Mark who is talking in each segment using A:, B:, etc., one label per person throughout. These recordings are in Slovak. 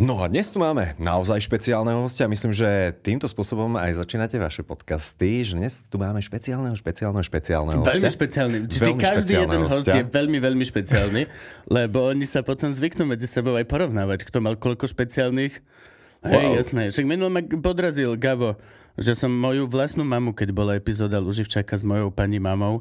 A: No a dnes tu máme naozaj špeciálneho hostia. Myslím, že týmto spôsobom aj začínate vaše podcasty, že dnes tu máme špeciálneho, špeciálneho, špeciálneho hostia.
B: Veľmi špeciálny. Vždy
A: Veľmi
B: každý jeden host
A: hostia.
B: je veľmi, veľmi špeciálny, lebo oni sa potom zvyknú medzi sebou aj porovnávať, kto mal koľko špeciálnych. Hej,
A: Wow.
B: jasné. Však minul ma podrazil Gabo, že som moju vlastnú mamu, keď bola epizóda Luživčaka s mojou pani mamou,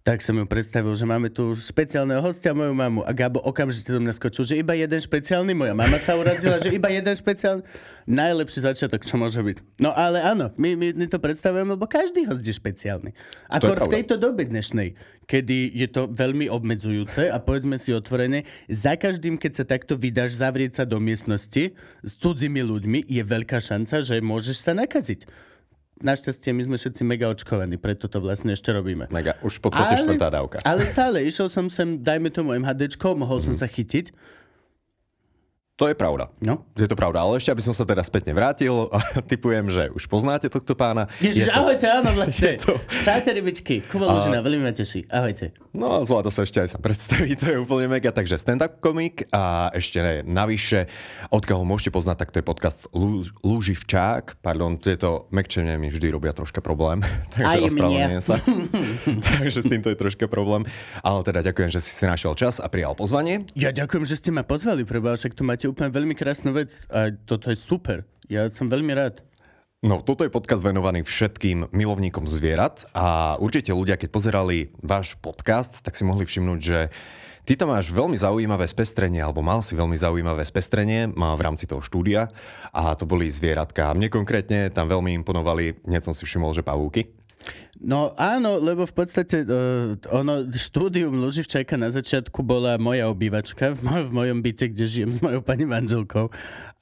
B: tak som ju predstavil, že máme tu špeciálneho hostia, moju mamu. A Gabo okamžite do mňa skočil, že iba jeden špeciálny. Moja mama sa urazila, že iba jeden špeciálny. Najlepší začiatok, čo môže byť. No ale áno, my, my, my to predstavujeme, lebo každý host je špeciálny. Akor v tejto dobe dnešnej, kedy je to veľmi obmedzujúce a povedzme si otvorene, za každým, keď sa takto vydáš zavrieť sa do miestnosti s cudzími ľuďmi, je veľká šanca, že môžeš sa nakaziť. Našťastie my sme všetci mega očkovaní, preto to vlastne ešte robíme.
A: Mega, už v podstate štvrtá dávka.
B: ale stále, išiel som sem, dajme tomu MHDčko, mohol som sa chytiť.
A: To je pravda.
B: No.
A: Je to pravda, ale ešte aby som sa teda spätne vrátil, typujem, že už poznáte tohto pána.
B: Ježiš,
A: Je to-
B: ahojte, áno vlastne.
A: to-
B: Čaute, rybičky. Kuba Lužina, veľmi ma teší. Ahojte.
A: No, zvláda sa ešte aj sa predstaví, to je úplne mega. Takže stand-up komik a ešte ne, navyše, odkiaľ ho môžete poznať, tak to je podcast Lú- Lúživčák. Pardon, tieto mekčenie mi vždy robia troška problém, takže ospravedlňujem sa. takže s týmto je troška problém. Ale teda ďakujem, že si si našiel čas a prijal pozvanie.
B: Ja ďakujem, že ste ma pozvali, preba, však tu máte úplne veľmi krásnu vec a toto je super. Ja som veľmi rád.
A: No, toto je podcast venovaný všetkým milovníkom zvierat a určite ľudia, keď pozerali váš podcast, tak si mohli všimnúť, že ty tam máš veľmi zaujímavé spestrenie, alebo mal si veľmi zaujímavé spestrenie má v rámci toho štúdia a to boli zvieratka. Mne konkrétne tam veľmi imponovali, hneď som si všimol, že pavúky.
B: No áno, lebo v podstate uh, ono, štúdium Luživčaka na začiatku bola moja obývačka v, moj, v mojom byte, kde žijem s mojou pani manželkou.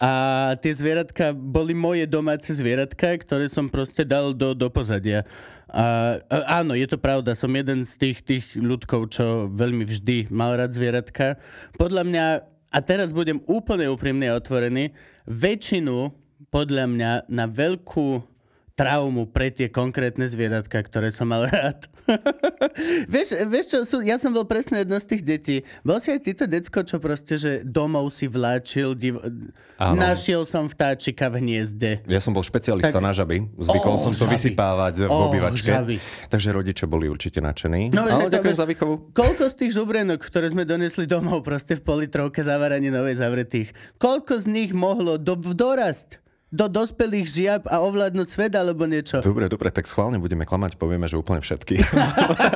B: A tie zvieratka boli moje domáce zvieratka, ktoré som proste dal do, do pozadia. A, a, áno, je to pravda, som jeden z tých, tých ľudkov, čo veľmi vždy mal rád zvieratka. Podľa mňa, a teraz budem úplne úprimný a otvorený, väčšinu podľa mňa na veľkú traumu pre tie konkrétne zvieratka, ktoré som mal rád. vieš, vieš čo, sú, ja som bol presne jedno z tých detí. Bol si aj týto decko, čo proste, že domov si vláčil, div...
A: Áno.
B: našiel som vtáčika v hniezde.
A: Ja som bol špecialista
B: Tak-
A: na žaby, zvykol
B: Ó,
A: som to
B: žaby.
A: vysypávať v
B: Ó,
A: obývačke,
B: žaby.
A: takže rodičia boli určite nadšení.
B: No, to-
A: ďakujem za výchovu.
B: Koľko z tých žubrenok, ktoré sme donesli domov proste v politrovke zavaraní novej zavretých, koľko z nich mohlo do, v dorast do dospelých žiab a ovládnuť svet alebo niečo?
A: Dobre, dobre, tak schválne budeme klamať, povieme, že úplne všetky.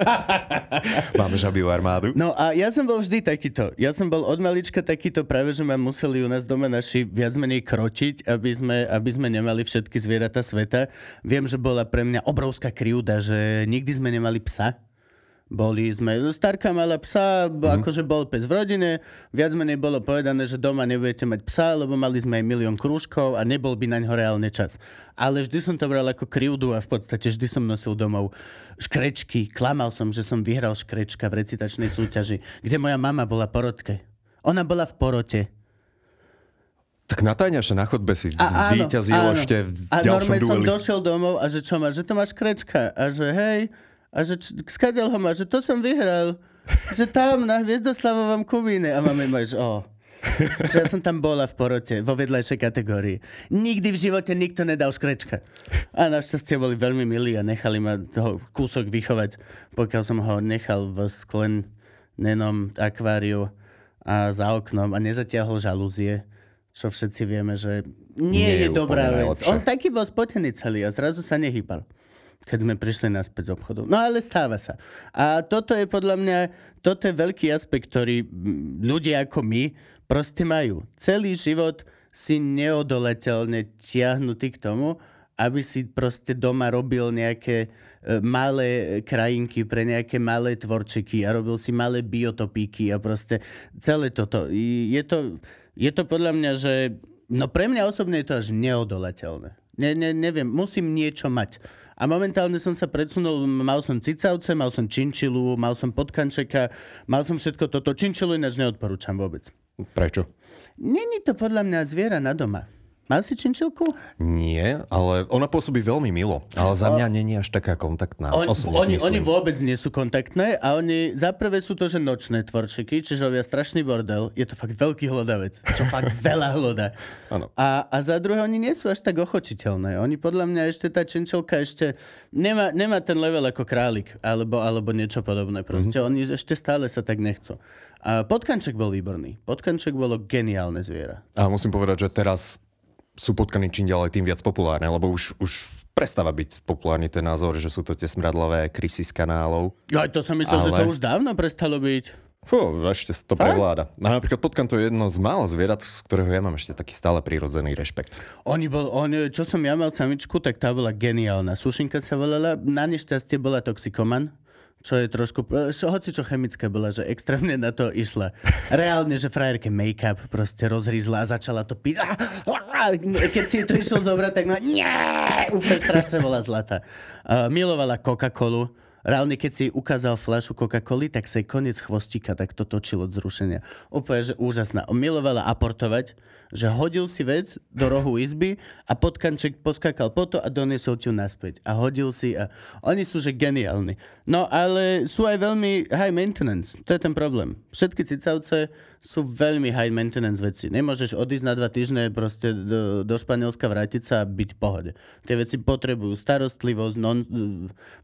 A: Máme žabiu armádu.
B: No a ja som bol vždy takýto. Ja som bol od malička takýto, práve že ma museli u nás doma naši viac menej krotiť, aby sme, aby sme nemali všetky zvieratá sveta. Viem, že bola pre mňa obrovská kryúda, že nikdy sme nemali psa. Boli sme, Starka mala psa, mm. akože bol pes v rodine, viac menej bolo povedané, že doma nebudete mať psa, lebo mali sme aj milión krúžkov a nebol by na ňo reálne čas. Ale vždy som to bral ako kryúdu a v podstate vždy som nosil domov škrečky. Klamal som, že som vyhral škrečka v recitačnej súťaži, kde moja mama bola porodke. Ona bola v porote.
A: Tak natajňaša na chodbe si
B: A, áno, áno.
A: ešte v
B: A
A: ďalšom
B: normálne som došiel domov a že čo máš, že to máš krečka. A že hej, a že skadiaľ ho máš, že to som vyhral. Že tam na Hviezdoslavovom Kubíne. A máme máš, o. Že ja som tam bola v porote, vo vedľajšej kategórii. Nikdy v živote nikto nedal škrečka. A našťastie boli veľmi milí a nechali ma toho kúsok vychovať, pokiaľ som ho nechal v sklenenom akváriu a za oknom a nezatiahol žalúzie. Čo všetci vieme, že nie,
A: Nie je
B: je, dobrá vec.
A: najlepšie.
B: On taký bol spotený celý a zrazu sa nehýbal keď sme prišli naspäť z obchodu. No ale stáva sa. A toto je podľa mňa, toto je veľký aspekt, ktorý ľudia ako my proste majú. Celý život si neodolateľne tiahnutý k tomu, aby si proste doma robil nejaké e, malé krajinky pre nejaké malé tvorčeky a robil si malé biotopíky a proste celé toto. Je to, je to podľa mňa, že no pre mňa osobne je to až neodolateľné. Ne, ne, neviem, musím niečo mať. A momentálne som sa predsunul, mal som cicavce, mal som činčilu, mal som potkančeka, mal som všetko toto. Činčilu ináč neodporúčam vôbec.
A: Prečo?
B: Není to podľa mňa zviera na doma. Mal si činčilku?
A: Nie, ale ona pôsobí veľmi milo. Ale za mňa není až taká kontaktná.
B: On, oni, oni vôbec nie sú kontaktné a oni za prvé sú to, že nočné tvorčeky, čiže robia strašný bordel. Je to fakt veľký hlodavec, čo fakt veľa.
A: Áno.
B: A, a za druhé, oni nie sú až tak ochočiteľné. Oni podľa mňa ešte, tá činčelka ešte nemá, nemá ten level ako králik, alebo, alebo niečo podobné proste. Mm-hmm. Oni ešte stále sa tak nechcú. A potkanček bol výborný. Potkanček bolo geniálne zviera.
A: A musím povedať, že teraz sú potkany čím ďalej tým viac populárne, lebo už, už prestáva byť populárny ten názor, že sú to tie smradlavé krysy z kanálov.
B: Ja to som myslel, Ale... že to už dávno prestalo byť.
A: Fú, ešte to
B: Fakt?
A: prevláda. A napríklad potkan to je jedno z mála zvierat, z ktorého ja mám ešte taký stále prírodzený rešpekt.
B: Oni bol, on, čo som ja mal samičku, tak tá bola geniálna. Sušinka sa volala, na nešťastie bola toxikoman, čo je trošku, čo, hoci čo chemické bola, že extrémne na to išla. Reálne, že frajerke make-up proste rozhryzla a začala to piť. Ah, ah, Keď si to išlo zobrať, tak no, nie, úplne strašne bola zlatá. Uh, milovala Coca-Colu. Reálne, keď si ukázal fľašu Coca-Coly, tak sa jej koniec chvostíka tak to točil od zrušenia. Úplne, že úžasná. Milovala aportovať, že hodil si vec do rohu izby a potkanček poskakal po to a doniesol ti ju naspäť. A hodil si a... Oni sú, že geniálni. No, ale sú aj veľmi high maintenance. To je ten problém. Všetky cicavce sú veľmi high maintenance veci. Nemôžeš odísť na dva týždne proste do, do Španielska, vrátiť sa a byť v pohode. Tie veci potrebujú starostlivosť, non,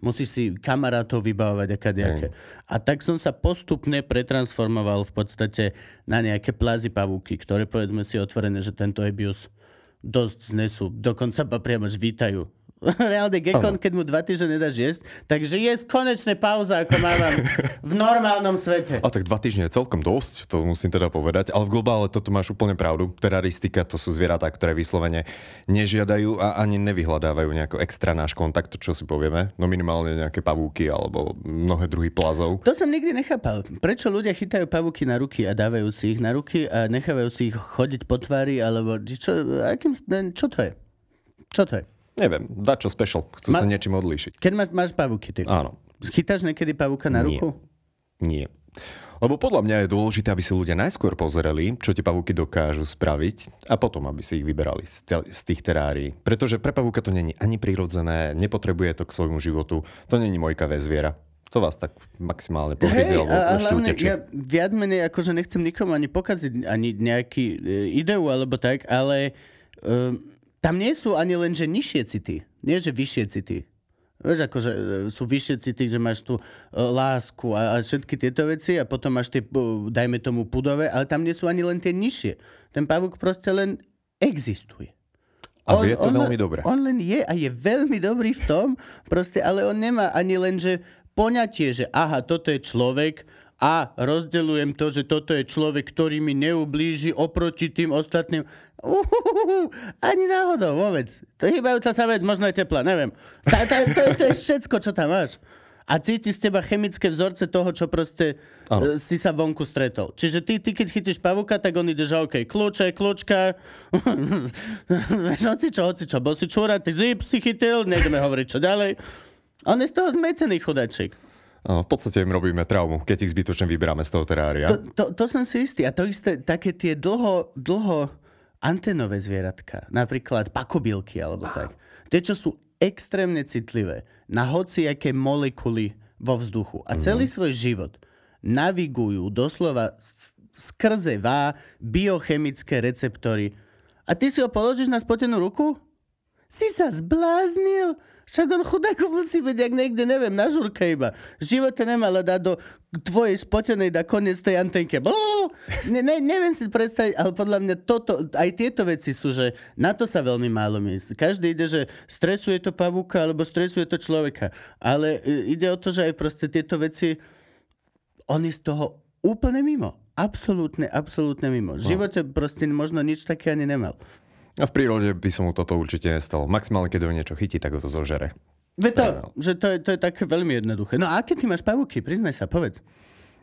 B: musíš si kamarátov vybavovať a kadejaké. A tak som sa postupne pretransformoval v podstate na nejaké plazy pavúky, ktoré povedzme si otvorené, že tento ebius dosť znesú. Dokonca pa priamo vítajú. Reálne gekon, keď mu dva týždne nedáš jesť, takže je konečne pauza, ako mávam v normálnom svete.
A: A tak dva týždne je celkom dosť, to musím teda povedať, ale v globále toto máš úplne pravdu. Teraristika to sú zvieratá, ktoré vyslovene nežiadajú a ani nevyhľadávajú nejako extra náš kontakt, čo si povieme. No minimálne nejaké pavúky alebo mnohé druhy plazov.
B: To som nikdy nechápal. Prečo ľudia chytajú pavúky na ruky a dávajú si ich na ruky a nechávajú si ich chodiť po tvári, alebo čo, akým, čo to je? Čo to je?
A: Neviem, dá čo special, chcú
B: Ma-
A: sa niečím odlíšiť.
B: Keď máš, máš pavúky, ty.
A: Áno,
B: Chytáš niekedy pavúka na
A: Nie.
B: ruku?
A: nie. Lebo podľa mňa je dôležité, aby si ľudia najskôr pozreli, čo tie pavúky dokážu spraviť a potom, aby si ich vyberali z, te- z tých terárií. Pretože pre pavúka to není ani prirodzené, nepotrebuje to k svojmu životu, to není mojkavé zviera. To vás tak maximálne pohryzie
B: Hej,
A: alebo
B: a,
A: ešte
B: hlavne ja viac menej akože nechcem nikomu ani pokaziť ani nejaký e, ideu alebo tak, ale e, tam nie sú ani len, že nižšie city. Nie, že vyššie city. Vieš, akože e, sú vyššie city, že máš tu e, lásku a, a všetky tieto veci a potom máš tie, e, dajme tomu, pudové, ale tam nie sú ani len tie nižšie. Ten pavúk proste len existuje.
A: A vie to veľmi
B: len,
A: dobre.
B: On len je a je veľmi dobrý v tom, proste, ale on nemá ani len, že poňatie, že aha, toto je človek a rozdeľujem to, že toto je človek, ktorý mi neublíži oproti tým ostatným. Uhuhuhu, ani náhodou, vôbec. To je chýbajúca sa vec, možno je teplá, neviem. Tá, tá, to, je- to je všetko, čo tam máš. A cíti z teba chemické vzorce toho, čo proste
A: Áno.
B: e, si sa vonku stretol. Čiže ty, ty keď chytíš pavúka, tak on ide, že OK, kľúče, kľúčka. Hoci čo, hoci čo. Bol si čúra, ty zip si chytil, nejdeme hovoriť čo ďalej. On je z toho zmetený chudačik.
A: V podstate im robíme traumu, keď ich zbytočne vyberáme z toho terária.
B: To, to, to som si istý. A to isté, také tie dlho, dlho antenové zvieratka, napríklad pakobylky alebo tak. Tie, čo sú extrémne citlivé na hociaké molekuly vo vzduchu a celý svoj život navigujú doslova skrze vá biochemické receptory. A ty si ho položíš na spotenú ruku? Si sa zbláznil? Však on chudák musí byť, jak niekde, neviem, na žurke iba. V živote nemala dať do tvojej spotenej da koniec tej antenke. Blú! Ne, ne, neviem si predstaviť, ale podľa mňa toto, aj tieto veci sú, že na to sa veľmi málo myslí. Každý ide, že stresuje to pavúka, alebo stresuje to človeka. Ale e, ide o to, že aj proste tieto veci, on je z toho úplne mimo. Absolútne, absolútne mimo. V živote proste možno nič také ani nemal.
A: A v prírode by som mu toto určite nestalo. Maximálne, keď ho niečo chytí, tak ho to zožere.
B: Ve to, že to je, to je také veľmi jednoduché. No a aké ty máš pavúky? Priznaj sa, povedz.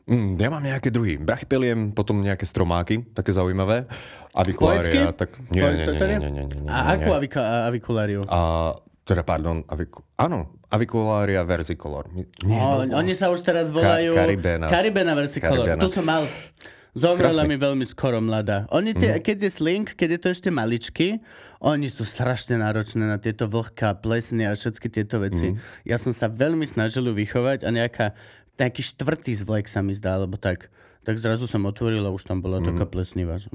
A: Mm, ja mám nejaké druhy. Brachypeliem, potom nejaké stromáky, také zaujímavé. Avikulária, tak... Nie, nie, nie,
B: Poecky?
A: nie, nie, nie, nie, nie,
B: A akú avikuláriu?
A: A, teda, pardon, aviku... áno, Avicularia versicolor. Nie,
B: O,
A: blbosť.
B: oni sa už teraz volajú...
A: Ka-. Caribena
B: versicolor.
A: Caribena.
B: Tu som mal... Zomrela
A: Krásne.
B: mi veľmi skoro mladá. Oni tie, mm. keď je slink, keď je to ešte maličky, oni sú strašne náročné na tieto vlhká, plesny a všetky tieto veci. Mm. Ja som sa veľmi snažil ju vychovať a nejaká, nejaký štvrtý zvlek sa mi zdá, alebo tak. Tak zrazu som otvoril a už tam bola mm. taká plesnivá. že-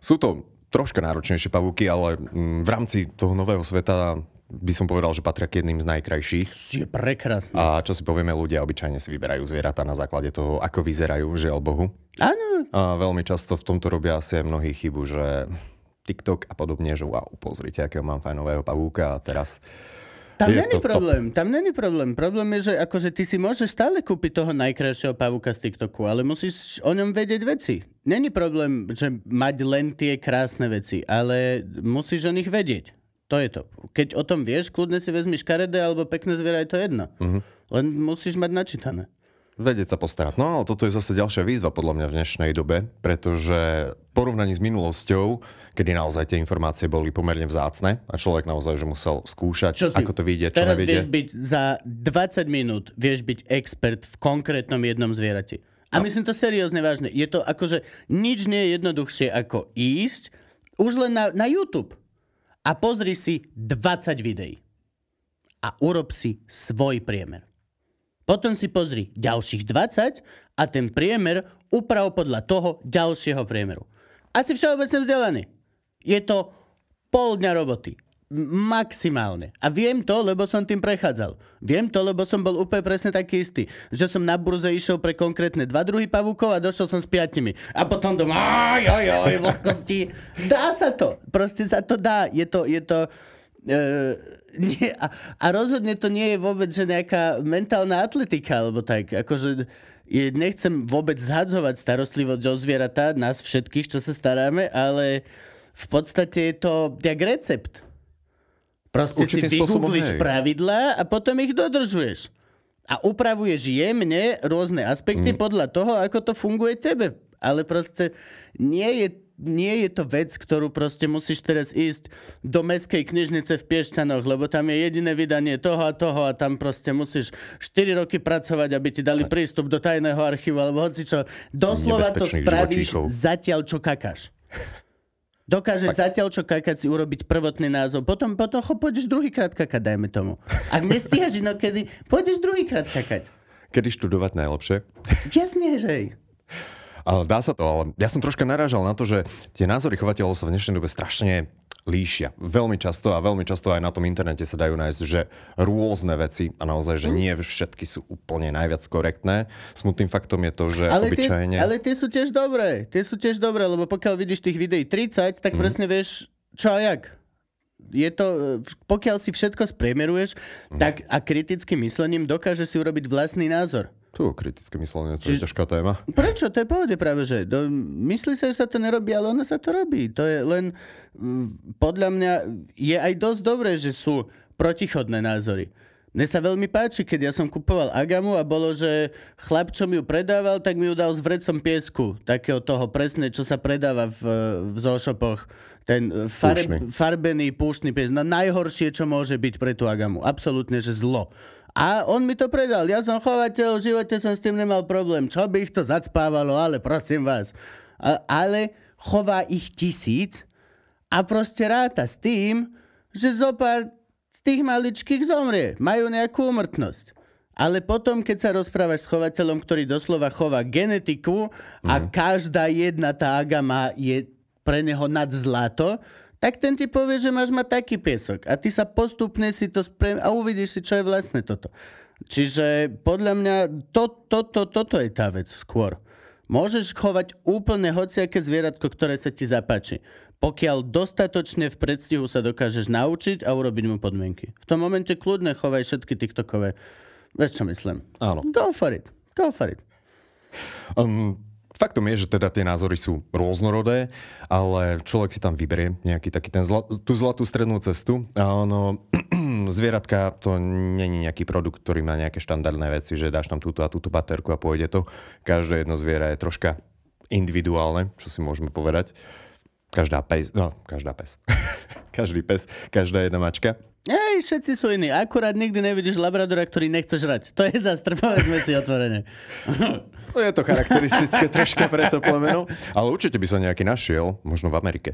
A: Sú to troška náročnejšie pavúky, ale mm, v rámci toho nového sveta by som povedal, že patria k jedným z najkrajších.
B: Je prekrásne.
A: A čo si povieme, ľudia obyčajne si vyberajú zvieratá na základe toho, ako vyzerajú, žiaľ Bohu.
B: Áno,
A: A veľmi často v tomto robia asi aj mnohí chybu, že TikTok a podobne, že wow, pozrite, akého mám fajnového pavúka a teraz...
B: Tam není
A: to top.
B: problém, tam není problém. Problém je, že akože ty si môžeš stále kúpiť toho najkrajšieho pavúka z TikToku, ale musíš o ňom vedieť veci. Není problém, že mať len tie krásne veci, ale musíš o nich vedieť. To je to. Keď o tom vieš, kľudne si vezmi škaredé alebo pekné zviera, je to jedno. Uh-huh. Len musíš mať načítané.
A: Vedieť sa postarať. No ale toto je zase ďalšia výzva podľa mňa v dnešnej dobe, pretože porovnaní s minulosťou, kedy naozaj tie informácie boli pomerne vzácne a človek naozaj že musel skúšať,
B: Čo si,
A: ako to vyjde, čo
B: teraz
A: nevyjde.
B: vieš byť za 20 minút, vieš byť expert v konkrétnom jednom zvierati. A myslím to seriózne vážne. Je to akože nič nie je jednoduchšie ako ísť už len na, na YouTube a pozri si 20 videí a urob si svoj priemer. Potom si pozri ďalších 20 a ten priemer uprav podľa toho ďalšieho priemeru. Asi všeobecne vzdelaný. Je to pol dňa roboty. Maximálne. A viem to, lebo som tým prechádzal. Viem to, lebo som bol úplne presne taký istý. Že som na burze išiel pre konkrétne dva druhy pavúkov a došiel som s piatimi. A potom doma, aj, aj, aj, vlhkosti. Dá sa to. Proste sa to dá. Je to, je to... Uh, nie, a, a rozhodne to nie je vôbec že nejaká mentálna atletika, alebo tak, akože je, nechcem vôbec zhadzovať starostlivosť o zvieratá, nás všetkých, čo sa staráme, ale v podstate je to jak recept. Proste
A: Určitým
B: si vygoogliš pravidlá a potom ich dodržuješ. A upravuješ jemne rôzne aspekty mm. podľa toho, ako to funguje tebe. Ale proste nie je, nie je to vec, ktorú proste musíš teraz ísť do meskej knižnice v Piešťanoch, lebo tam je jediné vydanie toho a toho a tam proste musíš 4 roky pracovať, aby ti dali prístup do tajného archívu alebo hocičo. Doslova to spravíš
A: živočíchov.
B: zatiaľ, čo kakáš. Dokážeš zatiaľ, čo kakať si urobiť prvotný názov. Potom, potom ho pôjdeš druhýkrát kakať, dajme tomu. Ak nestíhaš inokedy, pôjdeš druhýkrát kakať.
A: Kedy študovať najlepšie?
B: Jasne, že
A: dá sa to, ale ja som troška narážal na to, že tie názory chovateľov sa v dnešnej dobe strašne líšia. Veľmi často a veľmi často aj na tom internete sa dajú nájsť, že rôzne veci a naozaj, že nie všetky sú úplne najviac korektné. Smutným faktom je to, že
B: Ale tie,
A: obyčajne...
B: ale tie sú tiež dobré. Tie sú tiež dobré, lebo pokiaľ vidíš tých videí 30, tak
A: Mhm.
B: presne vieš, čo a jak. Je to, e, pokiaľ si všetko spriemeruješ,
A: Mhm.
B: tak a kritickým myslením dokáže si urobiť vlastný názor.
A: Tu kritické myslenie, to je
B: Čiže-
A: ťažká téma.
B: Prečo? To je pohode práve, že do, myslí sa, že sa to nerobí, ale ono sa to robí. To je len, mm, podľa mňa, je aj dosť dobré, že sú protichodné názory. Mne sa veľmi páči, keď ja som kupoval Agamu a bolo, že chlap, čo mi ju predával, tak mi ju dal s vrecom piesku. Takého toho presne, čo sa predáva v, v zošopoch. Ten e,
A: Púšny.
B: farbený púštny pies. No najhoršie, čo môže byť pre tú Agamu. Absolútne, že zlo. A on mi to predal. Ja som chovateľ, v živote som s tým nemal problém. Čo by ich to zacpávalo, ale prosím vás. A, ale chová ich tisíc a proste ráta s tým, že zopár z tých maličkých zomrie. Majú nejakú umrtnosť. Ale potom, keď sa rozprávaš s chovateľom, ktorý doslova chová genetiku a každá jedna tá agama je pre neho nad zlato, tak ten ti povie, že máš mať taký piesok. A ty sa postupne si to sprem a uvidíš si, čo je vlastne toto. Čiže podľa mňa to, to, to, toto je tá vec skôr. Môžeš chovať úplne hociaké zvieratko, ktoré sa ti zapáči. Pokiaľ dostatočne v predstihu sa dokážeš naučiť a urobiť mu podmienky. V tom momente kľudne chovaj všetky TikTokové. Vieš, čo myslím?
A: Áno.
B: Go for it. Go for it.
A: Um, faktom je, že teda tie názory sú rôznorodé, ale človek si tam vyberie nejaký taký ten zla, tú zlatú strednú cestu a ono, zvieratka to není nejaký produkt, ktorý má nejaké štandardné veci, že dáš tam túto a túto baterku a pôjde to. Každé jedno zviera je troška individuálne, čo si môžeme povedať. Každá pes, no, každá pes. Každý pes, každá jedna mačka.
B: Ej, všetci sú iní. Akurát nikdy nevidíš labradora, ktorý nechce žrať. To je zase, povedzme si otvorene.
A: No je to charakteristické troška pre to plemeno. Ale určite by sa nejaký našiel, možno v Amerike.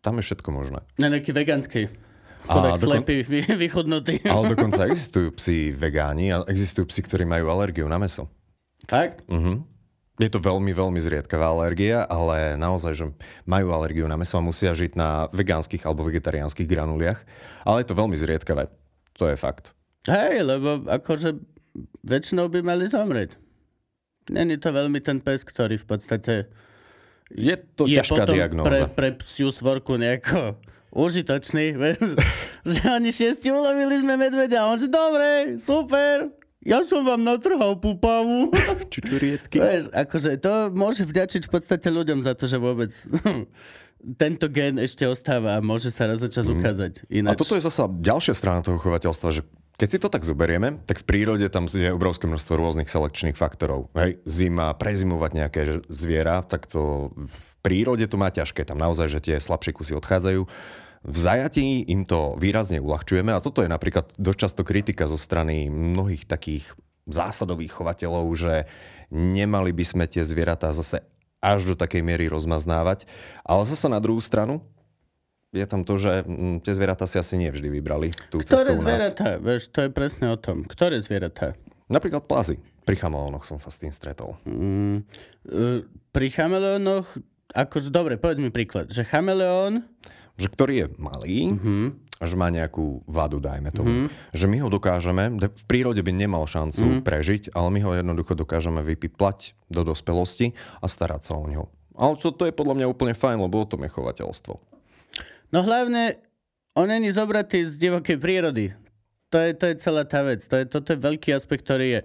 A: Tam je všetko možné.
B: Na nejaký vegánsky.
A: A
B: Chudák
A: dokon-
B: slepý, vy, vychodnutý.
A: Ale dokonca existujú psi vegáni a existujú psi, ktorí majú alergiu na meso.
B: Fakt?
A: Mhm. Je to veľmi, veľmi zriedkavá alergia, ale naozaj, že majú alergiu na meso a musia žiť na vegánskych alebo vegetariánskych granuliach. Ale je to veľmi zriedkavé. To je fakt.
B: Hej, lebo akože väčšinou by mali zomrieť. Není to veľmi ten pes, ktorý v podstate
A: Je to
B: je
A: ťažká
B: potom pre,
A: diagnóza.
B: pre psiu svorku nejako užitočný. Vieš? že oni šiesti ulovili sme medvedia on že dobre, super, ja som vám natrhal pupavu.
A: Čučurietky.
B: Vieš, akože to môže vďačiť v podstate ľuďom za to, že vôbec tento gen ešte ostáva a môže sa raz za čas ukázať.
A: Mhm. A
B: Ináč,
A: toto je zasa ďalšia strana toho chovateľstva, že keď si to tak zoberieme, tak v prírode tam je obrovské množstvo rôznych selekčných faktorov. Hej, zima, prezimovať nejaké zviera, tak to v prírode to má ťažké. Tam naozaj, že tie slabšie kusy odchádzajú. V zajatí im to výrazne uľahčujeme a toto je napríklad dosť často kritika zo strany mnohých takých zásadových chovateľov, že nemali by sme tie zvieratá zase až do takej miery rozmaznávať. Ale zase na druhú stranu, je tam to, že mm, tie zvieratá si asi nevždy vybrali tú cestu
B: ktoré
A: u nás.
B: zvieratá? Vieš, to je presne o tom. Ktoré zvieratá?
A: Napríklad plazy. Pri chamalónoch som sa s tým stretol.
B: Mm, e, pri chameleónoch, akože dobre, povedz mi príklad, že chameleón,
A: Že ktorý je malý
B: Mhm.
A: a že má nejakú vadu, dajme tomu. Že my ho dokážeme, v prírode by nemal šancu
B: Mhm.
A: prežiť, ale my ho jednoducho dokážeme vypiplať do dospelosti a starať sa o neho. Ale to, to je podľa mňa úplne fajn, lebo o tom je chovateľstvo.
B: no hlavne, on není zobratý z divokej prírody. To je, to je celá tá vec. To je, toto je veľký aspekt, ktorý je.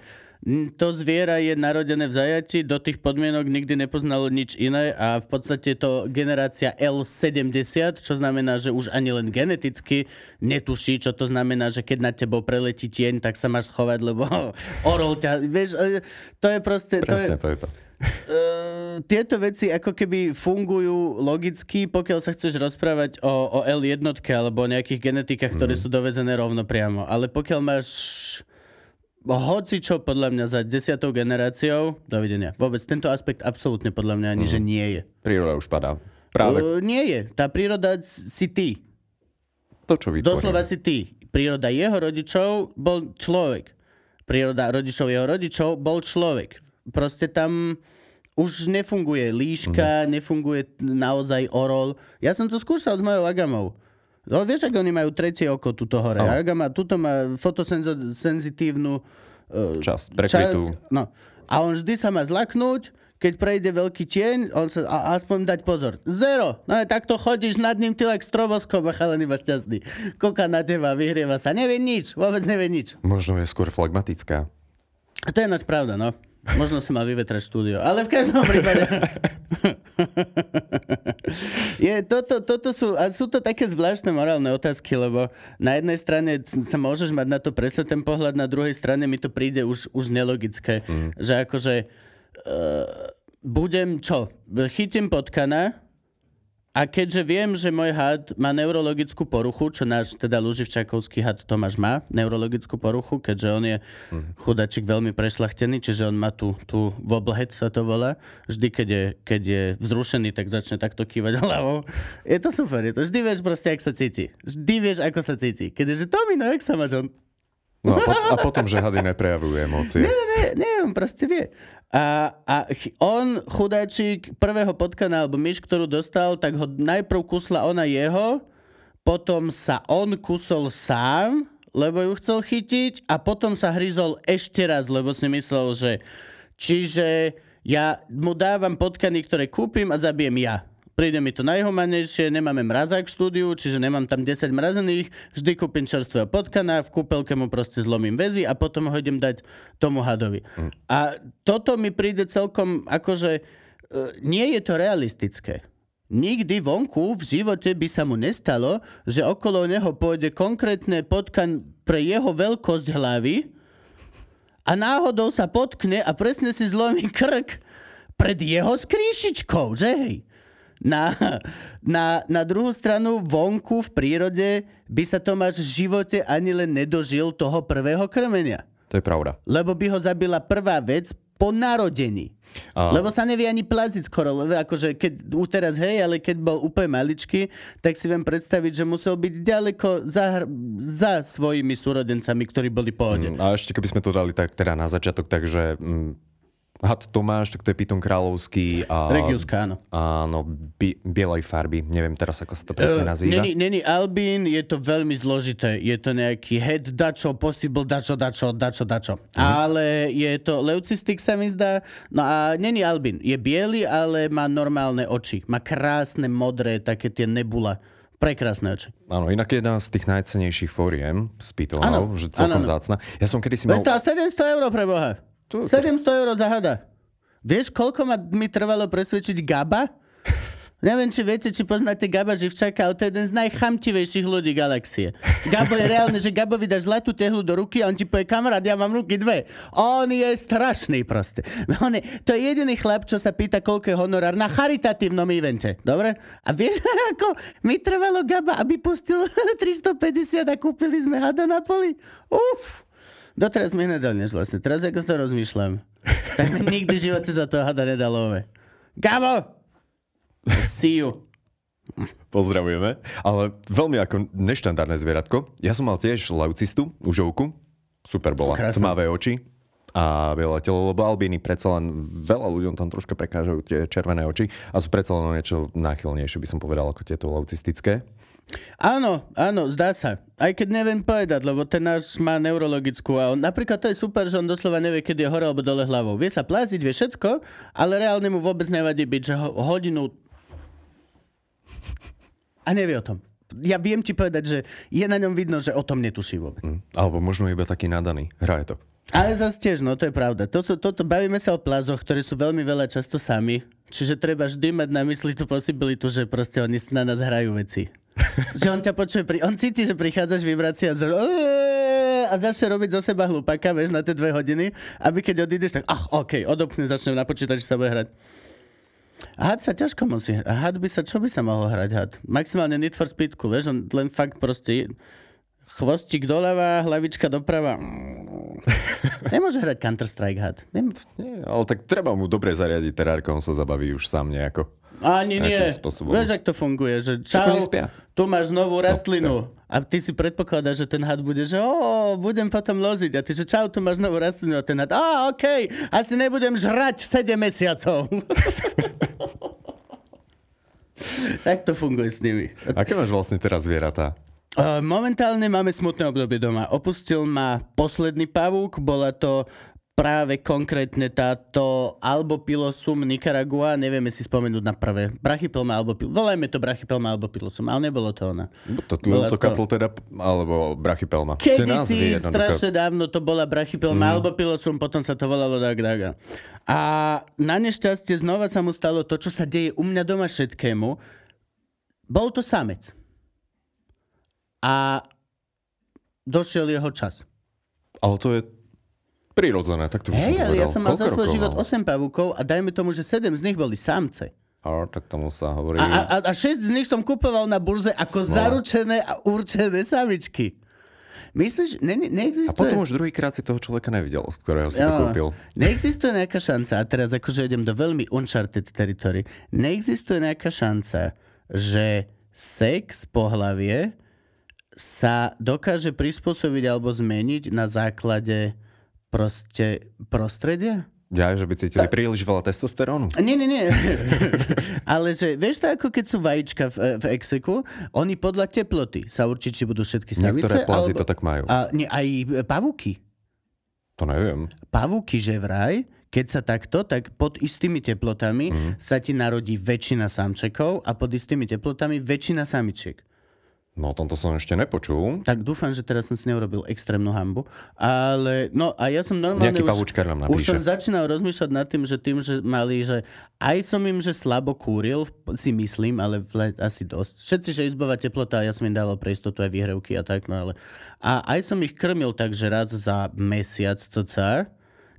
B: To zviera je narodené v zajati, do tých podmienok nikdy nepoznalo nič iné a v podstate je to generácia L70, čo znamená, že už ani len geneticky netuší, čo to znamená, že keď na tebou preletí tieň, tak sa máš schovať, lebo orol ťa... Vieš, e, to je proste... To je,
A: Presne, to je to.
B: Uh, tieto veci ako keby fungujú logicky, pokiaľ sa chceš rozprávať o, o L jednotke alebo o nejakých genetikách, ktoré sú dovezené rovno priamo. Ale pokiaľ máš hoci čo podľa mňa za desiatou generáciou, dovidenia. Vôbec tento aspekt absolútne podľa mňa ani, že nie je.
A: Príroda už padá. Práve
B: Uh, nie je. Tá príroda si ty.
A: to, čo vytvoríme.
B: Doslova si ty. Príroda jeho rodičov bol človek. Príroda rodičov jeho rodičov bol človek. Proste tam už nefunguje líška, mm. nefunguje naozaj orol. Ja som to skúšal s mojou agamou. No, vieš, ako oni majú tretie oko tuto hore.
A: Áno.
B: Agama tuto má fotosenzitívnu uh,
A: Čas, prekrytú.
B: časť. No. A on vždy sa má zlaknúť, keď prejde veľký tieň, on sa a, aspoň dať pozor. Zero. No a takto chodíš nad ním, ty like stroboskop a chalený iba šťastný. Kúka na teba, vyhrieva sa. Nevie nič, vôbec nevie nič.
A: Možno je skôr flagmatická.
B: A to je náš pravda, no. Možno si mal vyvetrať štúdio. Ale v každom prípade... je, toto, toto sú, a sú to také zvláštne morálne otázky, lebo na jednej strane sa môžeš mať na to presne ten pohľad, na druhej strane mi to príde už, už nelogické. Mm. Že akože uh, budem čo? Chytím potkana a keďže viem, že môj had má neurologickú poruchu, čo náš teda Luživčakovský had Tomáš má, neurologickú poruchu, keďže on je chudačik veľmi prešlachtený, čiže on má tú, tú woblehead sa to volá. Vždy, keď je, keď je vzrušený, tak začne takto kývať hlavou. Je to super, je to, vždy vieš proste, jak sa cíti. Vždy vieš, ako sa cíti. Keď je, že Tomino, jak sa máš on?
A: No a, po, a potom, že hady neprejavujú emócie.
B: Nie, nie, on proste vie. A, a on, chudáčik, prvého potkana alebo myš, ktorú dostal, tak ho najprv kusla ona jeho, potom sa on kusol sám, lebo ju chcel chytiť a potom sa hryzol ešte raz, lebo si myslel, že čiže ja mu dávam potkany, ktoré kúpim a zabijem ja. Príde mi to najhumanejšie, nemáme mrazák v štúdiu, čiže nemám tam 10 mrazených, vždy kúpim čerstvého potkana, v kúpelke mu proste zlomím väzy a potom ho idem dať tomu hadovi. Mm. A toto mi príde celkom akože, e, nie je to realistické. Nikdy vonku v živote by sa mu nestalo, že okolo neho pôjde konkrétne potkan pre jeho veľkosť hlavy a náhodou sa potkne a presne si zlomí krk pred jeho skríšičkou, že hej? Na, na, na druhú stranu, vonku v prírode by sa Tomáš v živote ani len nedožil toho prvého krmenia.
A: To je pravda.
B: Lebo by ho zabila prvá vec po narodení.
A: A-
B: Lebo sa nevie ani plaziť skoro, lebo akože keď, už teraz hej, ale keď bol úplne maličký, tak si viem predstaviť, že musel byť ďaleko za, za svojimi súrodencami, ktorí boli pohode.
A: Mm, A ešte keby sme to dali tak teda na začiatok, takže mm, had Tomáš, tak to je Python kráľovský a
B: Regiuska, áno.
A: áno, bi- bielej farby. Neviem teraz, ako sa to presne
B: Eh,
A: nazýva.
B: Není, není Albín, je to veľmi zložité. Je to nejaký head dačo, possible dačo, dačo, dačo, dačo.
A: Mhm.
B: Ale je to leucistik sa mi zdá. No a není Albín. Je biely, ale má normálne oči. Má krásne modré, také tie nebula. Prekrásne oči.
A: Áno, inak jedna z tých najcenejších fóriem s Pythonov, že celkom
B: áno, áno.
A: zácna. Ja som kedysi mal...
B: Mal... 700 eur pre Boha.
A: To-
B: 700 eur za hada. Vieš, koľko ma, mi trvalo presvedčiť Gaba? Neviem, či viete, či poznáte Gaba Živčaka, ale to je jeden z najchamtivejších ľudí galaxie. Gabo je reálne, že Gabovi dáš zlatú tehlu do ruky a on ti povie, kamarát, ja mám ruky dve. On je strašný proste. On je, to je jediný chlap, čo sa pýta, koľko je honorár na charitatívnom evente. Dobre? A vieš, ako mi trvalo Gaba, aby pustil 350 a kúpili sme hada na poli? Uf! Doteraz mi nedal než vlastne. Teraz ako to rozmýšľam. Tak mi nikdy v živote za toho hada nedalo. ve. Gabo! See you.
A: Pozdravujeme. Ale veľmi ako neštandardné zvieratko. Ja som mal tiež leucistu, užovku. Super bola.
B: Krásna.
A: Tmavé oči a biele telo, lebo albíny predsa len veľa ľuďom tam troška prekážajú tie červené oči a sú predsa len niečo náchylnejšie, by som povedal, ako tieto leucistické.
B: Áno, áno, zdá sa. Aj keď neviem povedať, lebo ten náš má neurologickú a on, napríklad to je super, že on doslova nevie, kedy je hore alebo dole hlavou. Vie sa pláziť, vie všetko, ale reálne mu vôbec nevadí byť, že ho, hodinu... A nevie o tom. Ja viem ti povedať, že je na ňom vidno, že o tom netuší vôbec.
A: Hm. Alebo možno iba taký nadaný. Hraje to.
B: Ale zase tiež, no to je pravda. Toto, toto, bavíme sa o plazoch, ktorí sú veľmi veľa často sami. Čiže treba vždy mať na mysli tú posibilitu, že proste oni na nás hrajú veci. Že on ťa počuje, pri... on cíti, že prichádzaš vibrácia z... a začne robiť zo seba hlupaka, vieš, na tie dve hodiny, aby keď odídeš, tak ach, OK, odopne, začnem na počítači sa bude hrať. Had sa ťažko musí. A had by sa, čo by sa mohol hrať had? Maximálne Need for Speedku, vieš, on len fakt proste chvostík doľava, hlavička doprava. Nemôže hrať Counter-Strike had. Nem...
A: Nie, ale tak treba mu dobre zariadiť terárko, on sa zabaví už sám nejako.
B: Ani nie. Vieš, ak to funguje, že čau, tu máš novú rastlinu. A ty si predpokladáš, že ten had bude, že o, budem potom loziť. A ty, že čau, tu máš novú rastlinu. A ten had, a okej, asi nebudem žrať 7 mesiacov. tak to funguje s nimi.
A: Aké máš vlastne teraz zvieratá?
B: Uh, Momentálne máme smutné obdobie doma. Opustil ma posledný pavúk, bola to práve konkrétne táto albopilosum Nicaragua, nevieme si spomenúť na prvé. Brachypelma albopilosum, volajme to Brachypelma albopilosum, ale nebolo to ona.
A: To, to,
B: Bola
A: to
B: to-
A: teda, alebo brachypelma.
B: Kedy si
A: jednoducho.
B: strašne dávno to bola Brachypelma mm. albopilosum, potom sa to volalo Dag Daga. A na nešťastie znova sa mu stalo to, čo sa deje u mňa doma všetkému. Bol to samec. A došiel jeho čas.
A: Ale to je prirodzené, tak to by
B: Hej, ale ja som mal za svoj život
A: mal?
B: 8 pavúkov a dajme tomu, že 7 z nich boli samce.
A: A, tak tomu sa hovorí...
B: A, a, a- a 6 z nich som kupoval na burze ako
A: Smola.
B: zaručené a určené samičky. Myslíš, ne, ne,
A: A
B: neexistuje...
A: potom už druhýkrát si toho človeka nevidel, z ktorého si to
B: Jo.
A: kúpil.
B: Neexistuje nejaká šanca, a teraz akože idem do veľmi uncharted territory, neexistuje nejaká šanca, že sex, pohlavie sa dokáže prispôsobiť alebo zmeniť na základe proste prostredia?
A: Ja, že by cítili príliš veľa testosterónu.
B: Nie, nie, nie. Ale že, vieš to ako keď sú vajíčka v, v exeku, oni podľa teploty sa určí, či budú všetky samice.
A: Niektoré plazy
B: alebo,
A: to tak majú.
B: a, nie, aj pavúky.
A: To neviem.
B: Pavúky, že vraj, keď sa takto, tak pod istými teplotami
A: Mhm.
B: sa ti narodí väčšina samčekov a pod istými teplotami väčšina samičiek.
A: No o tomto som ešte nepočul.
B: Tak dúfam, že teraz som si neurobil extrémnu hambu. Ale, no a ja som normálne
A: Nejaký
B: už,
A: nám
B: už som začínal rozmýšľať nad tým, že tým, že mali, že aj som im, že slabo kúril, si myslím, ale vle, asi dosť. Všetci, že izbová teplota, ja som im dával pre istotu aj výhrevky a tak, no ale... A aj som ich krmil tak, že raz za mesiac, cca.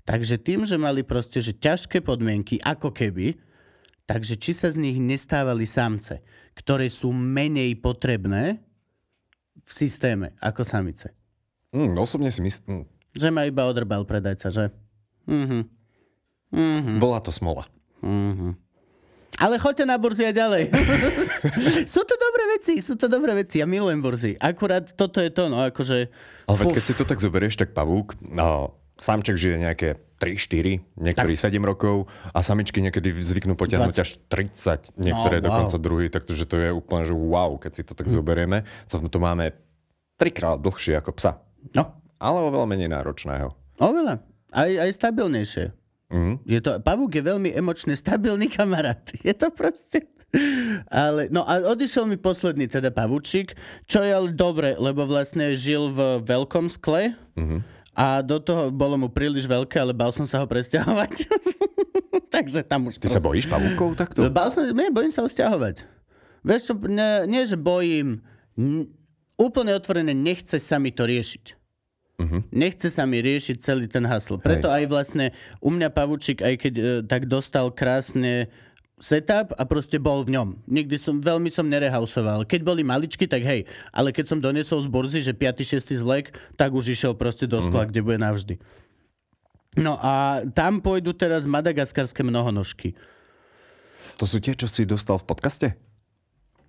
B: Takže tým, že mali proste, že ťažké podmienky, ako keby, Takže či sa z nich nestávali samce, ktoré sú menej potrebné v systéme ako samice.
A: Mm, osobne si myslím,
B: Že ma iba odrbal predajca, že? Mhm.
A: mm. bola to smola.
B: Mhm. Ale choďte na burzy aj ďalej. sú to dobré veci, sú to dobré veci. Ja milujem burzy. Akurát toto je to, no akože...
A: Ale keď si to tak zoberieš, tak pavúk, no, samček žije nejaké 3-4, niektorí 7 rokov a samičky niekedy zvyknú potiahnuť
B: 20.
A: až 30, niektoré
B: No, wow.
A: dokonca druhý, takže to je úplne, že wow, keď si to tak zoberieme. To, to máme trikrát dlhšie ako psa,
B: No,
A: ale oveľa menej náročného.
B: oveľa. Aj, aj stabilnejšie.
A: Mhm.
B: Je to, pavúk je veľmi emočne stabilný kamarát. Je to proste... Ale, no a odišiel mi posledný teda pavúčik, čo je ale dobre, lebo vlastne žil v veľkom skle a do toho bolo mu príliš veľké, ale bal som sa ho presťahovať. Takže tam už
A: Ty sa bojíš pavúkov takto?
B: Bál som, nie, bojím sa ho stiahovať. Vieš čo, nie, nie že bojím, n- úplne otvorené, nechce sa mi to riešiť.
A: Mhm.
B: Nechce sa mi riešiť celý ten hasl. Preto aj vlastne u mňa pavúčik, aj keď e, tak dostal krásne setup a proste bol v ňom. Nikdy som, veľmi som nerehausoval. Keď boli maličky, tak hej. Ale keď som donesol z burzy, že 5. 6. zlek, tak už išiel proste do skla, kde bude navždy. No a tam pôjdu teraz madagaskarské mnohonožky.
A: To sú tie, čo si dostal v podcaste?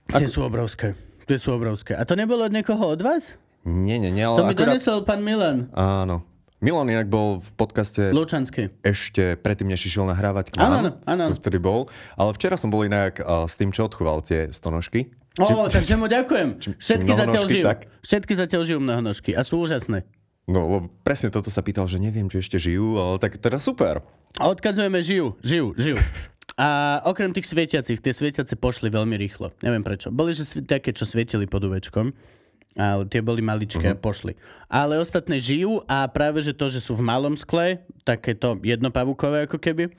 B: Tie sú obrovské. Tie sú obrovské. A to nebolo od niekoho od vás?
A: Nie, nie, nie,
B: To
A: ale
B: mi
A: akurát...
B: donesol pán Milan
A: Áno. Milan inak bol v podcaste
B: Lučanský.
A: ešte predtým, než išiel nahrávať k
B: Áno,
A: vám,
B: áno,
A: vtedy bol. Ale včera som bol inak uh, s tým, čo odchoval tie stonožky.
B: Ó, takže mu ďakujem.
A: či
B: Všetky zatiaľ žijú.
A: tak?
B: Všetky zatiaľ žijú mnohonožky a sú úžasné.
A: No, lebo presne toto sa pýtal, že neviem, či ešte žijú, ale tak teda super.
B: A odkazujeme, žijú, žijú, žijú. A okrem tých svietiacich, tie svietiace pošli veľmi rýchlo. Neviem prečo. Boli že také, čo svietili pod uvečkom, ale tie boli maličké uh-huh. a pošli. Ale ostatné žijú a práve, že to, že sú v malom skle, takéto jednopavúkové ako keby,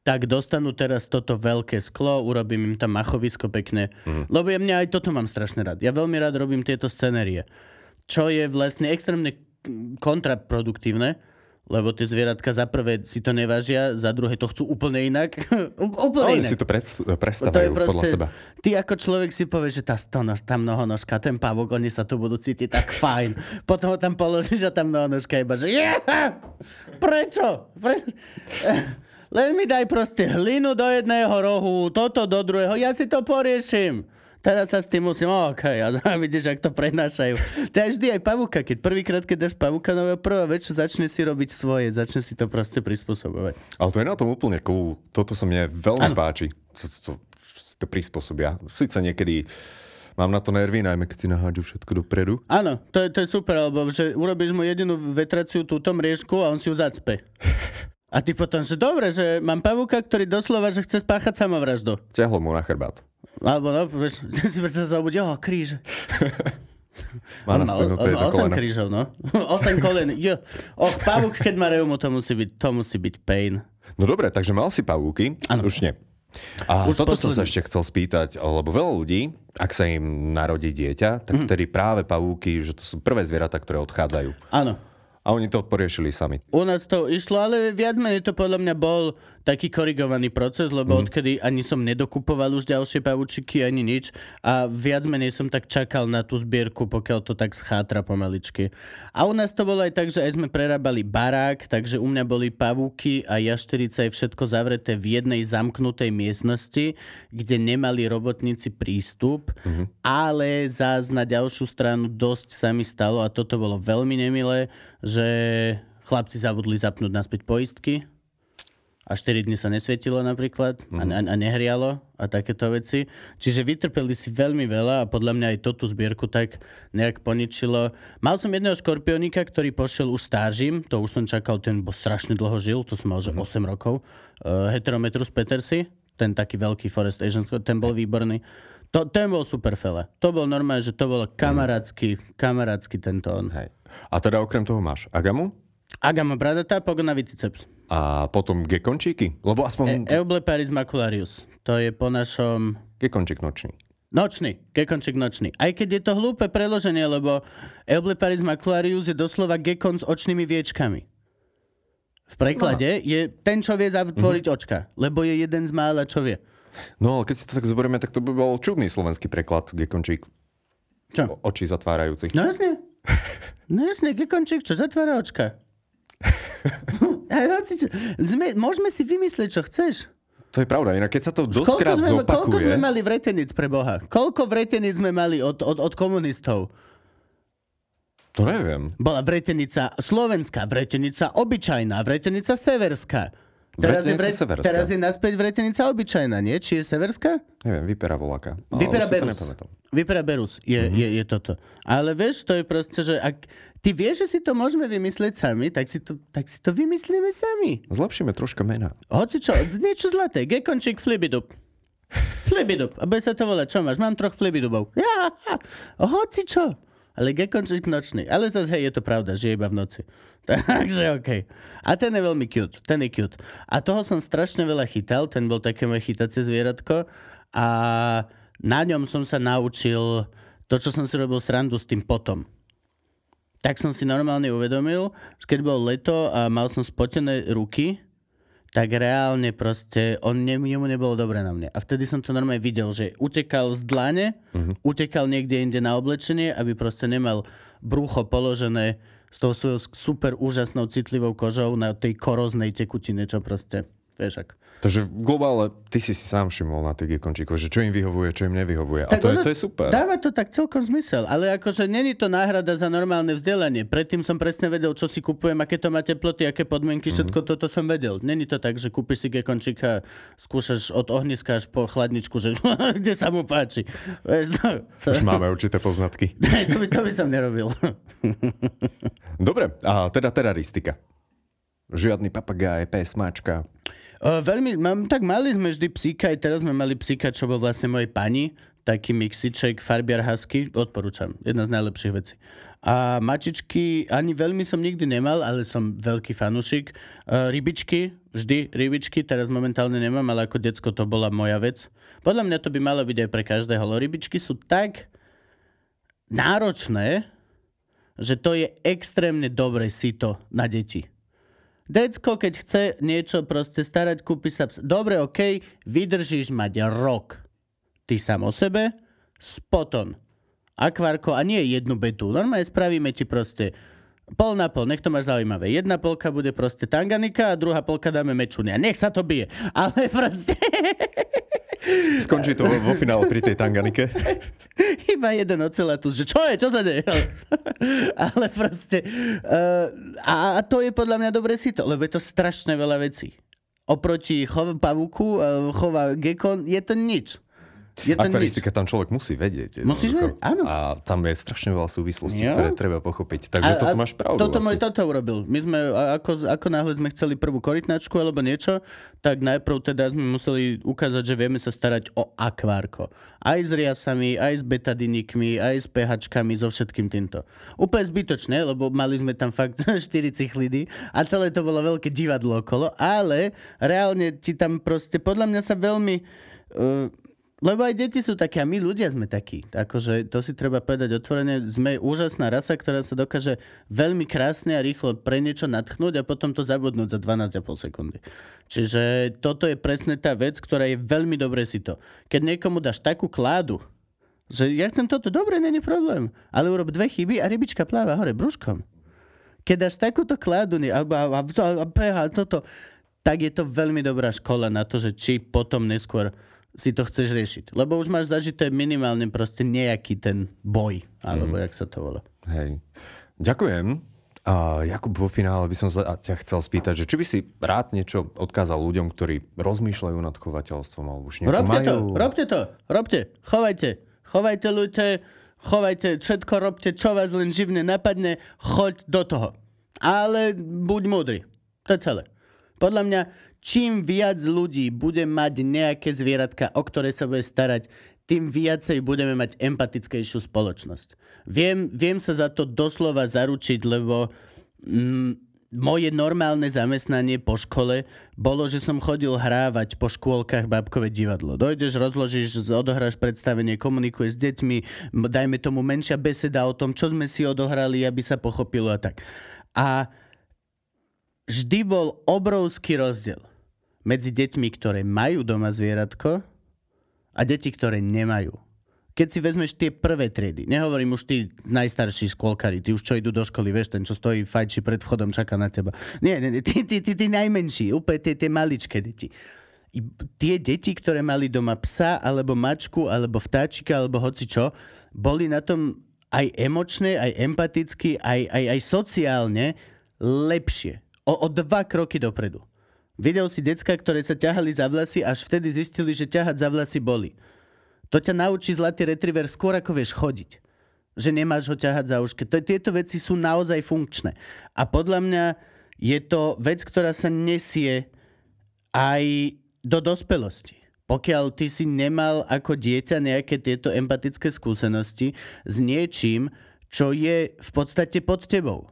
B: tak dostanú teraz toto veľké sklo, urobím im tam machovisko pekné. Uh-huh. Lebo ja mňa aj toto mám strašne rád. Ja veľmi rád robím tieto scenérie. Čo je vlastne extrémne kontraproduktívne, lebo tie zvieratka za prvé si to nevážia, za druhé to chcú úplne inak. úplne
A: Oni
B: inak.
A: si to predst-
B: To je
A: prestávajú
B: proste,
A: podľa seba.
B: Ty ako človek si povie, že tá stonož, tá mnohonožka, ten pavok, oni sa tu budú cítiť tak fajn. Potom ho tam položíš a tá mnohonožka iba, že yeah! Prečo? Pre... Len mi daj proste hlinu do jedného rohu, toto do druhého, ja si to poriešim. Teraz sa s tým musím, OK, a vidíš, ak to prenášajú. To je vždy aj pavúka, keď prvýkrát, keď dáš pavúka nového prvá vec, čo začne si robiť svoje, začne si to proste prispôsobovať.
A: Ale to je na tom úplne cool. Toto sa mne veľmi
B: Áno.
A: páči. To, to, to, to prispôsobia. Sice niekedy mám na to nervy, najmä keď si nahádžu všetko dopredu.
B: Áno, to je, to je super, lebo že urobíš mu jedinú vetraciu túto mriežku a on si ju zacpe. A ty potom, že dobre, že mám pavúka, ktorý doslova, že chce spáchať samovraždu.
A: Ťahlo mu na chrbát.
B: Alebo no, vieš, si sa zobudil, oh, kríž.
A: Má
B: On má, on má
A: jedno
B: 8
A: koleno.
B: krížov, no. 8 kolien. Jo. Och, pavúk, keď má reumu, to musí byť, to musí byť pain.
A: No dobre, takže mal si pavúky,
B: Áno.
A: už nie. A
B: Už
A: toto som
B: posledný.
A: sa ešte chcel spýtať, lebo veľa ľudí, ak sa im narodí dieťa,
B: Mhm.
A: tak vtedy práve pavúky, že to sú prvé zvieratá, ktoré odchádzajú.
B: Áno.
A: A oni to poriešili sami.
B: U nás to išlo, ale viac menej to podľa mňa bol taký korigovaný proces, lebo mm. odkedy ani som nedokupoval už ďalšie pavučiky, ani nič a viac menej som tak čakal na tú zbierku, pokiaľ to tak schátra pomaličky. A u nás to bolo aj tak, že aj sme prerábali barák, takže u mňa boli pavúky a jašterice aj všetko zavreté v jednej zamknutej miestnosti, kde nemali robotníci prístup, mm-hmm. ale zás na ďalšiu stranu dosť sa mi stalo a toto bolo veľmi nemilé, že chlapci zabudli zapnúť naspäť poistky a 4 dny sa nesvietilo napríklad a, a, a nehrialo a takéto veci. Čiže vytrpeli si veľmi veľa a podľa mňa aj toto zbierku tak nejak poničilo. Mal som jedného škorpionika, ktorý pošiel už stážim, to už som čakal, ten bo strašne dlho žil, to som mal že 8 rokov. Uh, Heterometrus petersi, ten taký veľký Forest Asian, ten bol výborný. To, ten bol super fela. To bol normálne, že to bol kamarátsky, kamarátsky tento on.
A: Hej. A teda okrem toho máš agamu
B: Agama bradatá, pogonaviticeps.
A: A potom gekončíky? Lebo
B: E-
A: aspoň
B: Eubleparis macularius. To je po našom
A: gekončík nočný.
B: nočný, gekonček nočný. Aj keď je to hlúpe preloženie, lebo Eubleparis macularius je doslova gekon s očnými viečkami. V preklade je ten, čo vie zatvoriť očka, lebo je jeden z mála, čo vie.
A: No ale keď si to tak zoberieme, tak to by bol čudný slovenský preklad, gekončík.
B: Čo?
A: O- Oči zatvárajúci.
B: No jasne. No jasne, gekončík, čo zatvára očka. Sme, môžeme si vymyslieť, čo chceš.
A: To je pravda, inak keď sa to
B: Koľko
A: doskrát
B: sme, koľko
A: zopakuje...
B: sme mali vretenic pre Boha? Koľko vretenic sme mali od, od, od komunistov?
A: To neviem.
B: Bola vretenica slovenská, vretenica obyčajná, vretenica severská. Teraz je,
A: Vretenica severská.
B: teraz je naspäť vretenica obyčajná, nie? Či je severská?
A: Neviem, vypera voláka.
B: Vypera Berus. Vypera Berus je,
A: Mhm.
B: je, je toto. Ale vieš, to je proste, že ak ty vieš, že si to môžeme vymyslieť sami, tak si to, tak si to vymyslíme sami.
A: Zlepšíme troška mena.
B: Hoci čo, niečo zlaté. Gekončík flibidub. Flibidub. A bude sa to volať, čo máš? Mám troch flibidubov. Ja, hoci čo. Ale gekončík nočný. Ale zase, hej, je to pravda, že je iba v noci. Takže OK. A ten je veľmi cute. Ten je cute. A toho som strašne veľa chytal. Ten bol také moje chytacie zvieratko. A na ňom som sa naučil to, čo som si robil srandu s tým potom tak som si normálne uvedomil, že keď bolo leto a mal som spotené ruky, tak reálne proste, on ne, jemu nebolo dobre na mne. A vtedy som to normálne videl, že utekal z dlane, uh-huh. utekal niekde inde na oblečenie, aby proste nemal brucho položené s tou svojou super úžasnou citlivou kožou na tej koroznej tekutine, čo proste, vieš ak.
A: Takže v globále ty si si sám všimol na tých gekončíkoch, že čo im vyhovuje, čo im nevyhovuje. A to, je,
B: ono
A: to je super.
B: Dáva to tak celkom zmysel, ale akože není to náhrada za normálne vzdelanie. Predtým som presne vedel, čo si kupujem, aké to má teploty, aké podmienky,
A: Mhm.
B: všetko toto som vedel. Není to tak, že kúpiš si gekončíka, skúšaš od ohniska až po chladničku, že kde sa mu páči. Vieš, no,
A: Už máme určité poznatky.
B: to, by, to by som nerobil.
A: Dobre, a teda teraristika. Žiadny papagaj, pes, mačka.
B: Veľmi, mám, tak mali sme vždy psíka, aj teraz sme mali psíka, čo bol vlastne mojej pani, taký mixiček, farbiar husky, odporúčam, jedna z najlepších vecí. A mačičky ani veľmi som nikdy nemal, ale som veľký fanúšik. E, rybičky, vždy rybičky, teraz momentálne nemám, ale ako decko to bola moja vec. Podľa mňa to by malo byť aj pre každého, ale rybičky sú tak náročné, že to je extrémne dobre sito na deti. Decko, keď chce niečo proste starať, kúpi sa ps- Dobre, OK, vydržíš mať rok. Ty sám o sebe, spoton. Akvárko a nie jednu betu. Normálne spravíme ti proste pol na pol, nech to máš zaujímavé. Jedna polka bude proste tanganika a druhá polka dáme mečunia. Nech sa to bije. Ale proste
A: Skončí to vo, vo finále pri tej tanganike.
B: iba jeden ocelatus, že čo je, čo sa deje? Ale proste uh, a, to je podľa mňa dobre si to, lebo je to strašne veľa vecí. Oproti chov pavúku, uh, chova gekon, je to nič. Je nič.
A: Akvaristika tam človek musí vedieť.
B: Musíš vedieť, áno.
A: A tam je strašne veľa súvislostí,
B: Jo.
A: ktoré treba pochopiť. Takže toto máš pravdu
B: Toto
A: asi.
B: môj toto urobil. My sme, a- ako, ako náhle sme chceli prvú korytnačku alebo niečo, tak najprv teda sme museli ukázať, že vieme sa starať o akvárko. Aj s riasami, aj s betadinikmi, aj s pHčkami, so všetkým týmto. Úplne zbytočné, lebo mali sme tam fakt 4 cichlidy a celé to bolo veľké divadlo okolo, ale reálne ti tam proste, podľa mňa sa veľmi... Uh, lebo aj deti sú také a my ľudia sme takí. Akože to si treba povedať otvorene. Sme úžasná rasa, ktorá sa dokáže veľmi krásne a rýchlo pre niečo natchnúť a potom to zabudnúť za 12,5 sekundy. Čiže toto je presne tá vec, ktorá je veľmi dobre si to. Keď niekomu dáš takú kládu, že ja chcem toto, dobre, není problém. Ale urob dve chyby a rybička pláva hore brúškom. Keď dáš takúto kládu ne- a, a, a, a, a toto, tak je to veľmi dobrá škola na to, že či potom neskôr si to chceš riešiť. Lebo už máš zažité minimálne proste nejaký ten boj, alebo mm. jak sa to volá.
A: Hej. Ďakujem. A Jakub, vo finále by som sa ťa chcel spýtať, že či by si rád niečo odkázal ľuďom, ktorí rozmýšľajú nad chovateľstvom alebo už niečo
B: Robte
A: majú.
B: to, robte to, robte, chovajte, chovajte ľuďte, chovajte, všetko robte, čo vás len živne napadne, choď do toho. Ale buď múdry. To je celé. Podľa mňa, čím viac ľudí bude mať nejaké zvieratka, o ktoré sa bude starať, tým viacej budeme mať empatickejšiu spoločnosť. Viem, viem sa za to doslova zaručiť, lebo mm, moje normálne zamestnanie po škole bolo, že som chodil hrávať po škôlkach babkové divadlo. Dojdeš, rozložíš, odohráš predstavenie, komunikuješ s deťmi, dajme tomu menšia beseda o tom, čo sme si odohrali, aby sa pochopilo a tak. A vždy bol obrovský rozdiel medzi deťmi, ktoré majú doma zvieratko a deti, ktoré nemajú. Keď si vezmeš tie prvé triedy, nehovorím už tí najstarší škôlkari, tí už čo idú do školy, vieš, ten, čo stojí fajči pred vchodom, čaká na teba. Nie, nie, nie tí, tí, tí, tí najmenší, úplne tie, tie maličké deti. I tie deti, ktoré mali doma psa, alebo mačku, alebo vtáčika, alebo hoci čo, boli na tom aj emočne, aj empaticky, aj, aj, aj sociálne lepšie. O, o dva kroky dopredu. Videl si decka, ktoré sa ťahali za vlasy, až vtedy zistili, že ťahať za vlasy boli. To ťa naučí zlatý retriever skôr ako vieš chodiť. Že nemáš ho ťahať za uške. To, tieto veci sú naozaj funkčné. A podľa mňa je to vec, ktorá sa nesie aj do dospelosti. Pokiaľ ty si nemal ako dieťa nejaké tieto empatické skúsenosti s niečím, čo je v podstate pod tebou.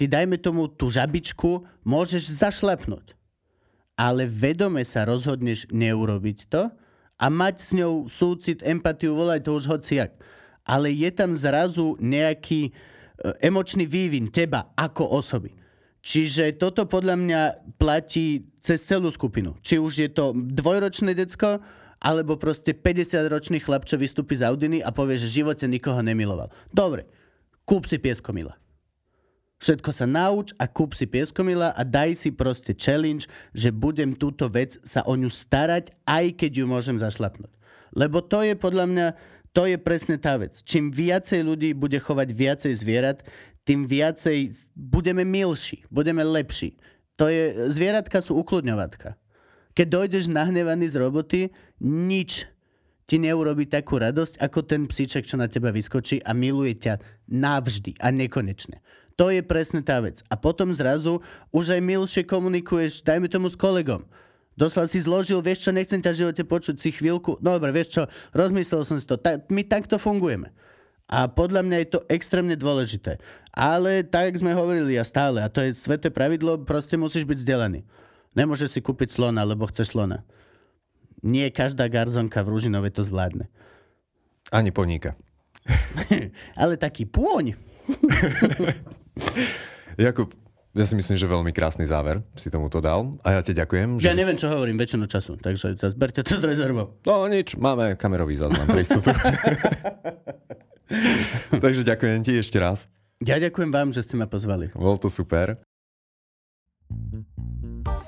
B: Ty dajme tomu tú žabičku, môžeš zašlapnúť. Ale vedome sa rozhodneš neurobiť to, a mať s ňou súcit, empatiu, volaj to už hociak. Ale je tam zrazu nejaký e, emočný vývin teba ako osoby. Čiže toto podľa mňa platí cez celú skupinu. Či už je to dvojročné decko, alebo proste 50-ročný chlap, čo vystúpi z Audiny a povie, že v živote nikoho nemiloval. Dobre, kúp si pieskomila. Všetko sa nauč a kúp si pieskomila a daj si proste challenge, že budem túto vec sa o ňu starať, aj keď ju môžem zašlapnúť. Lebo to je podľa mňa, to je presne tá vec. Čím viacej ľudí bude chovať viacej zvierat, tým viacej budeme milší, budeme lepší. To je, zvieratka sú ukludňovatka. Keď dojdeš nahnevaný z roboty, nič ti neurobi takú radosť, ako ten psíček, čo na teba vyskočí a miluje ťa navždy a nekonečne. To je presne tá vec. A potom zrazu už aj milšie komunikuješ, dajme tomu s kolegom. Doslova si zložil, vieš čo, nechcem ťa živote počuť si chvíľku. No dobre, vieš čo, rozmyslel som si to. Ta, my takto fungujeme. A podľa mňa je to extrémne dôležité. Ale tak sme hovorili a stále, a to je sveté pravidlo, proste musíš byť vzdelaný. Nemôžeš si kúpiť slona, lebo chceš slona. Nie každá garzonka v Ružinove to zvládne.
A: Ani poníka.
B: Ale taký pôň.
A: Jakub, ja si myslím, že veľmi krásny záver si tomu to dal. A ja ti ďakujem.
B: Ja že... neviem, čo hovorím väčšinu času, takže zberte to s rezervou.
A: No nič, máme kamerový záznam pre istotu. takže ďakujem ti ešte raz.
B: Ja ďakujem vám, že ste ma pozvali.
A: Bol to super.